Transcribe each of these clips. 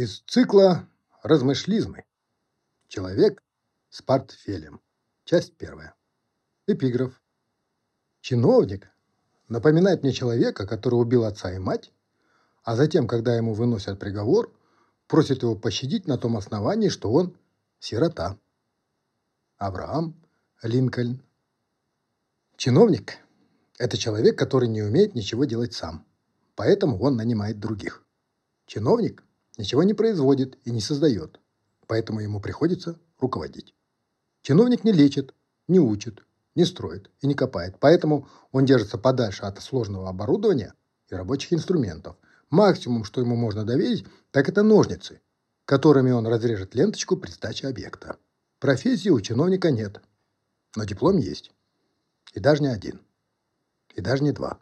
Из цикла «Размышлизмы». Человек с портфелем. Часть первая. Эпиграф. Чиновник напоминает мне человека, который убил отца и мать, а затем, когда ему выносят приговор, просит его пощадить на том основании, что он сирота. Авраам Линкольн. Чиновник – это человек, который не умеет ничего делать сам, поэтому он нанимает других. Чиновник ничего не производит и не создает, поэтому ему приходится руководить. Чиновник не лечит, не учит, не строит и не копает, поэтому он держится подальше от сложного оборудования и рабочих инструментов. Максимум, что ему можно доверить, так это ножницы, которыми он разрежет ленточку при сдаче объекта. Профессии у чиновника нет, но диплом есть. И даже не один. И даже не два.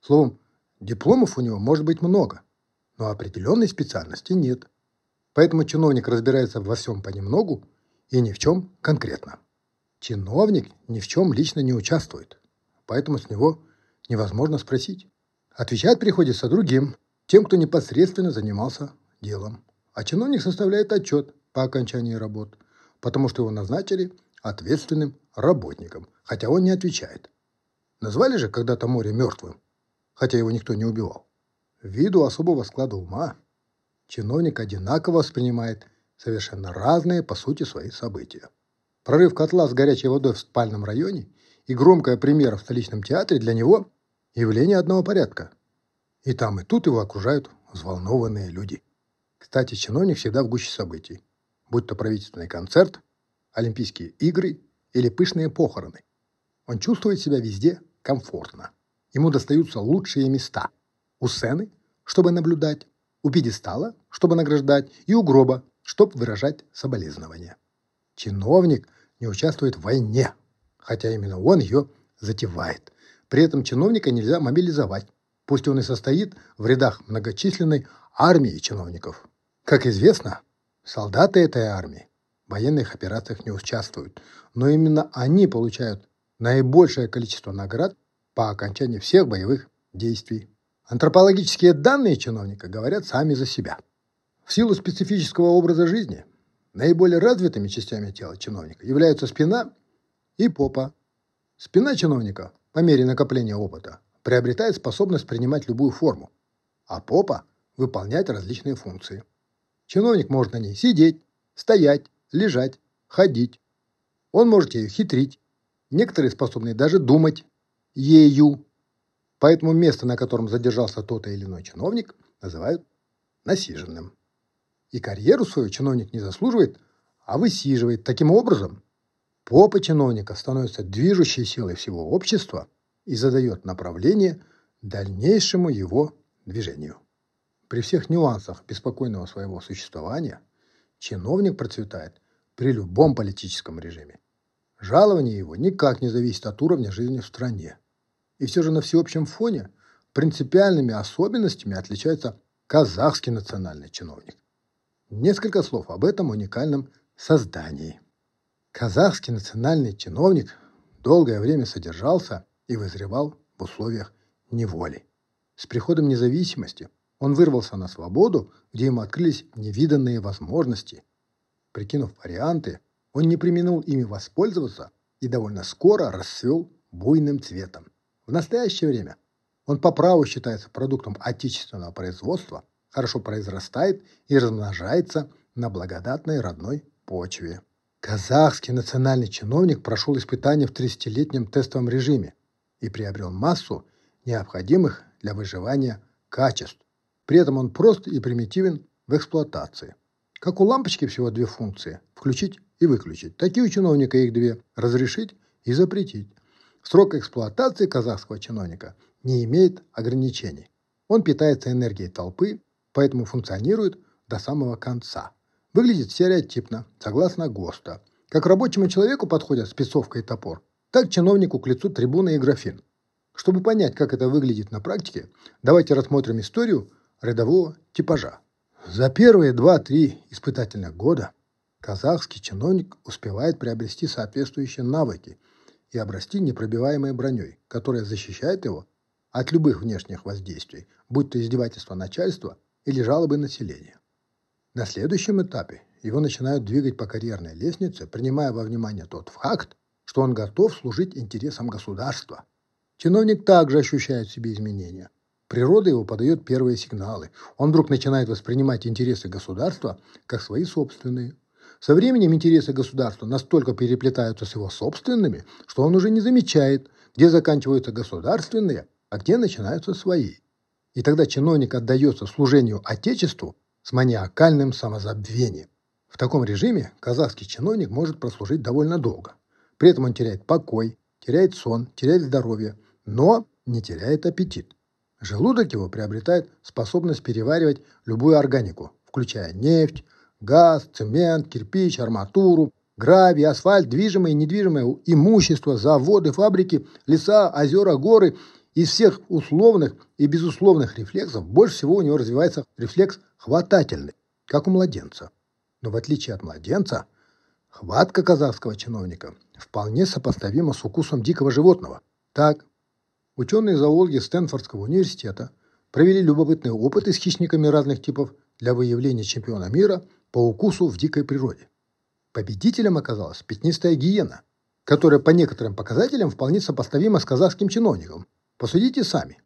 Словом, дипломов у него может быть много, но определенной специальности нет. Поэтому чиновник разбирается во всем понемногу и ни в чем конкретно. Чиновник ни в чем лично не участвует, поэтому с него невозможно спросить. Отвечать приходится другим, тем, кто непосредственно занимался делом. А чиновник составляет отчет по окончании работ, потому что его назначили ответственным работником, хотя он не отвечает. Назвали же когда-то море мертвым, хотя его никто не убивал. Ввиду особого склада ума чиновник одинаково воспринимает совершенно разные по сути свои события. Прорыв котла с горячей водой в спальном районе и громкая премьера в столичном театре для него – явление одного порядка. И там, и тут его окружают взволнованные люди. Кстати, чиновник всегда в гуще событий. Будь то правительственный концерт, Олимпийские игры или пышные похороны. Он чувствует себя везде комфортно. Ему достаются лучшие места – у сцены, чтобы наблюдать, у пьедестала, чтобы награждать, и у гроба, чтобы выражать соболезнования. Чиновник не участвует в войне, хотя именно он ее затевает. При этом чиновника нельзя мобилизовать, пусть он и состоит в рядах многочисленной армии чиновников. Как известно, солдаты этой армии в военных операциях не участвуют, но именно они получают наибольшее количество наград по окончании всех боевых действий. Антропологические данные чиновника говорят сами за себя. В силу специфического образа жизни наиболее развитыми частями тела чиновника являются спина и попа. Спина чиновника по мере накопления опыта приобретает способность принимать любую форму, а попа – выполнять различные функции. Чиновник может на ней сидеть, стоять, лежать, ходить. Он может ею хитрить. Некоторые способны даже думать ею. Поэтому место, на котором задержался тот или иной чиновник, называют насиженным. И карьеру свою чиновник не заслуживает, а высиживает. Таким образом, попа чиновника становится движущей силой всего общества и задает направление дальнейшему его движению. При всех нюансах беспокойного своего существования чиновник процветает при любом политическом режиме. Жалование его никак не зависит от уровня жизни в стране. И все же на всеобщем фоне принципиальными особенностями отличается казахский национальный чиновник. Несколько слов об этом уникальном создании. Казахский национальный чиновник долгое время содержался и вызревал в условиях неволи. С приходом независимости он вырвался на свободу, где ему открылись невиданные возможности. Прикинув варианты, он не применил ими воспользоваться и довольно скоро расцвел буйным цветом. В настоящее время он по праву считается продуктом отечественного производства, хорошо произрастает и размножается на благодатной родной почве. Казахский национальный чиновник прошел испытания в 30-летнем тестовом режиме и приобрел массу необходимых для выживания качеств. При этом он прост и примитивен в эксплуатации. Как у лампочки всего две функции – включить и выключить. Такие у чиновника их две – разрешить и запретить. Срок эксплуатации казахского чиновника не имеет ограничений. Он питается энергией толпы, поэтому функционирует до самого конца. Выглядит стереотипно, согласно ГОСТа. Как рабочему человеку подходят спецовка и топор, так чиновнику к лицу трибуна и графин. Чтобы понять, как это выглядит на практике, давайте рассмотрим историю рядового типажа. За первые 2-3 испытательных года казахский чиновник успевает приобрести соответствующие навыки – и обрасти непробиваемой броней, которая защищает его от любых внешних воздействий, будь то издевательство начальства или жалобы населения. На следующем этапе его начинают двигать по карьерной лестнице, принимая во внимание тот факт, что он готов служить интересам государства. Чиновник также ощущает в себе изменения. Природа его подает первые сигналы. Он вдруг начинает воспринимать интересы государства как свои собственные. Со временем интересы государства настолько переплетаются с его собственными, что он уже не замечает, где заканчиваются государственные, а где начинаются свои. И тогда чиновник отдается служению Отечеству с маниакальным самозабвением. В таком режиме казахский чиновник может прослужить довольно долго. При этом он теряет покой, теряет сон, теряет здоровье, но не теряет аппетит. Желудок его приобретает способность переваривать любую органику, включая нефть, газ, цемент, кирпич, арматуру, гравий, асфальт, движимое и недвижимое имущество, заводы, фабрики, леса, озера, горы. Из всех условных и безусловных рефлексов больше всего у него развивается рефлекс хватательный, как у младенца. Но в отличие от младенца, хватка казахского чиновника вполне сопоставима с укусом дикого животного. Так, Ученые-зоологи Стэнфордского университета провели любопытные опыты с хищниками разных типов для выявления чемпиона мира по укусу в дикой природе. Победителем оказалась пятнистая гиена, которая по некоторым показателям вполне сопоставима с казахским чиновником. Посудите сами.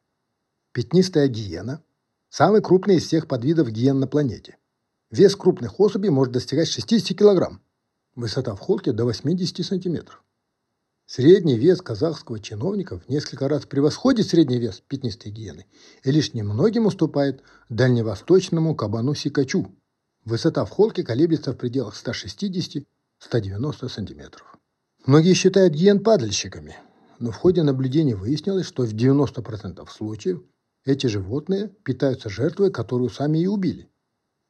Пятнистая гиена – самый крупный из всех подвидов гиен на планете. Вес крупных особей может достигать 60 кг, высота в холке до 80 сантиметров. Средний вес казахского чиновника в несколько раз превосходит средний вес пятнистой гиены и лишь немногим уступает дальневосточному кабану-сикачу. Высота в холке колеблется в пределах 160-190 сантиметров. Многие считают гиен падальщиками, но в ходе наблюдений выяснилось, что в 90% случаев эти животные питаются жертвой, которую сами и убили.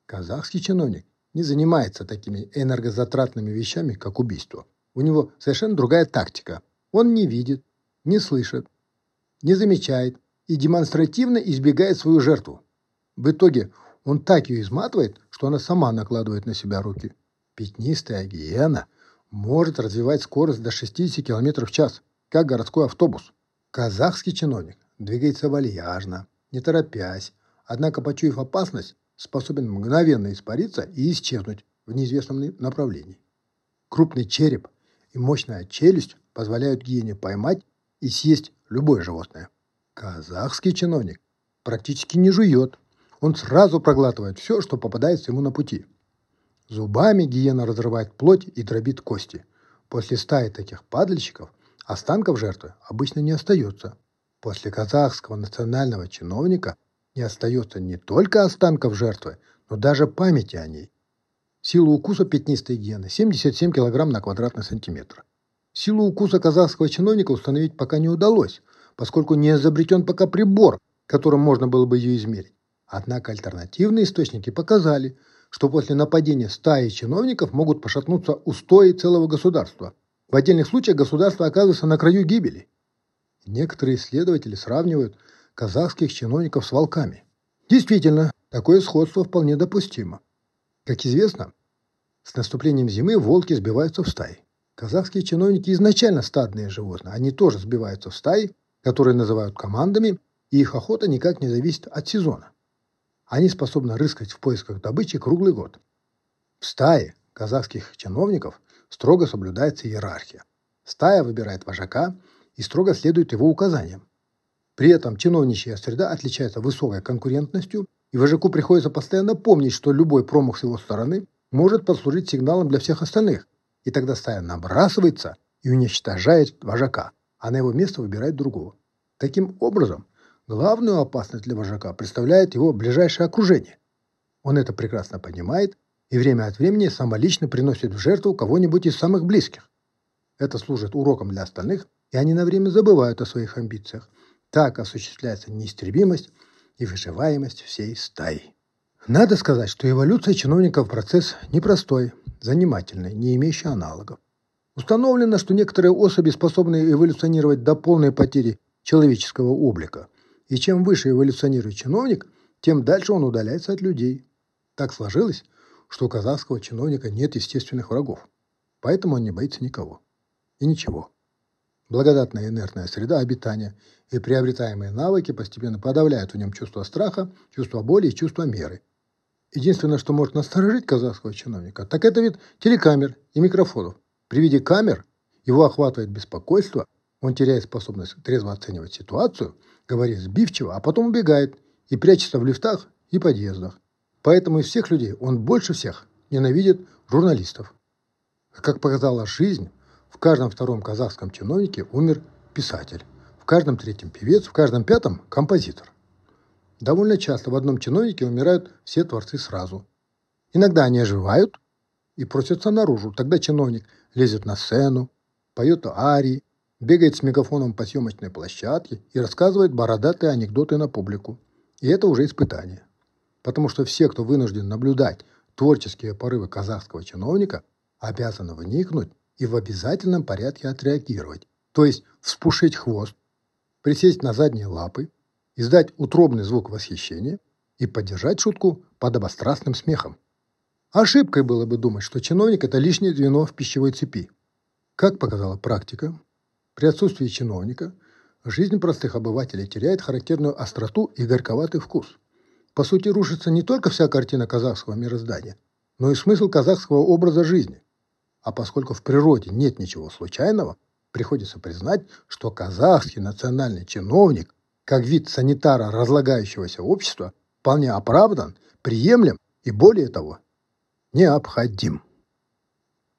Казахский чиновник не занимается такими энергозатратными вещами, как убийство – у него совершенно другая тактика. Он не видит, не слышит, не замечает и демонстративно избегает свою жертву. В итоге он так ее изматывает, что она сама накладывает на себя руки. Пятнистая гиена может развивать скорость до 60 км в час, как городской автобус. Казахский чиновник двигается вальяжно, не торопясь, однако, почуяв опасность, способен мгновенно испариться и исчезнуть в неизвестном направлении. Крупный череп и мощная челюсть позволяют гиене поймать и съесть любое животное. Казахский чиновник практически не жует. Он сразу проглатывает все, что попадается ему на пути. Зубами гиена разрывает плоть и дробит кости. После стаи таких падальщиков останков жертвы обычно не остается. После казахского национального чиновника не остается не только останков жертвы, но даже памяти о ней. Сила укуса пятнистой гены – 77 кг на квадратный сантиметр. Силу укуса казахского чиновника установить пока не удалось, поскольку не изобретен пока прибор, которым можно было бы ее измерить. Однако альтернативные источники показали, что после нападения стаи чиновников могут пошатнуться устои целого государства. В отдельных случаях государство оказывается на краю гибели. Некоторые исследователи сравнивают казахских чиновников с волками. Действительно, такое сходство вполне допустимо. Как известно, с наступлением зимы волки сбиваются в стаи. Казахские чиновники изначально стадные животные. Они тоже сбиваются в стаи, которые называют командами, и их охота никак не зависит от сезона. Они способны рыскать в поисках добычи круглый год. В стае казахских чиновников строго соблюдается иерархия. Стая выбирает вожака и строго следует его указаниям. При этом чиновничья среда отличается высокой конкурентностью и вожаку приходится постоянно помнить, что любой промах с его стороны может послужить сигналом для всех остальных. И тогда стая набрасывается и уничтожает вожака, а на его место выбирает другого. Таким образом, главную опасность для вожака представляет его ближайшее окружение. Он это прекрасно понимает и время от времени самолично приносит в жертву кого-нибудь из самых близких. Это служит уроком для остальных, и они на время забывают о своих амбициях. Так осуществляется неистребимость и выживаемость всей стаи. Надо сказать, что эволюция чиновников процесс непростой, занимательный, не имеющий аналогов. Установлено, что некоторые особи способны эволюционировать до полной потери человеческого облика. И чем выше эволюционирует чиновник, тем дальше он удаляется от людей. Так сложилось, что у казахского чиновника нет естественных врагов. Поэтому он не боится никого. И ничего. Благодатная инертная среда обитания и приобретаемые навыки постепенно подавляют в нем чувство страха, чувство боли и чувство меры. Единственное, что может насторожить казахского чиновника, так это вид телекамер и микрофонов. При виде камер его охватывает беспокойство, он теряет способность трезво оценивать ситуацию, говорит сбивчиво, а потом убегает и прячется в лифтах и подъездах. Поэтому из всех людей он больше всех ненавидит журналистов. Как показала жизнь, в каждом втором казахском чиновнике умер писатель, в каждом третьем певец, в каждом пятом композитор. Довольно часто в одном чиновнике умирают все творцы сразу. Иногда они оживают и просятся наружу. Тогда чиновник лезет на сцену, поет арии, бегает с мегафоном по съемочной площадке и рассказывает бородатые анекдоты на публику. И это уже испытание. Потому что все, кто вынужден наблюдать творческие порывы казахского чиновника, обязаны вникнуть и в обязательном порядке отреагировать. То есть вспушить хвост, присесть на задние лапы, издать утробный звук восхищения и поддержать шутку подобострастным смехом. Ошибкой было бы думать, что чиновник – это лишнее звено в пищевой цепи. Как показала практика, при отсутствии чиновника жизнь простых обывателей теряет характерную остроту и горьковатый вкус. По сути, рушится не только вся картина казахского мироздания, но и смысл казахского образа жизни. А поскольку в природе нет ничего случайного, приходится признать, что казахский национальный чиновник, как вид санитара разлагающегося общества, вполне оправдан, приемлем и, более того, необходим.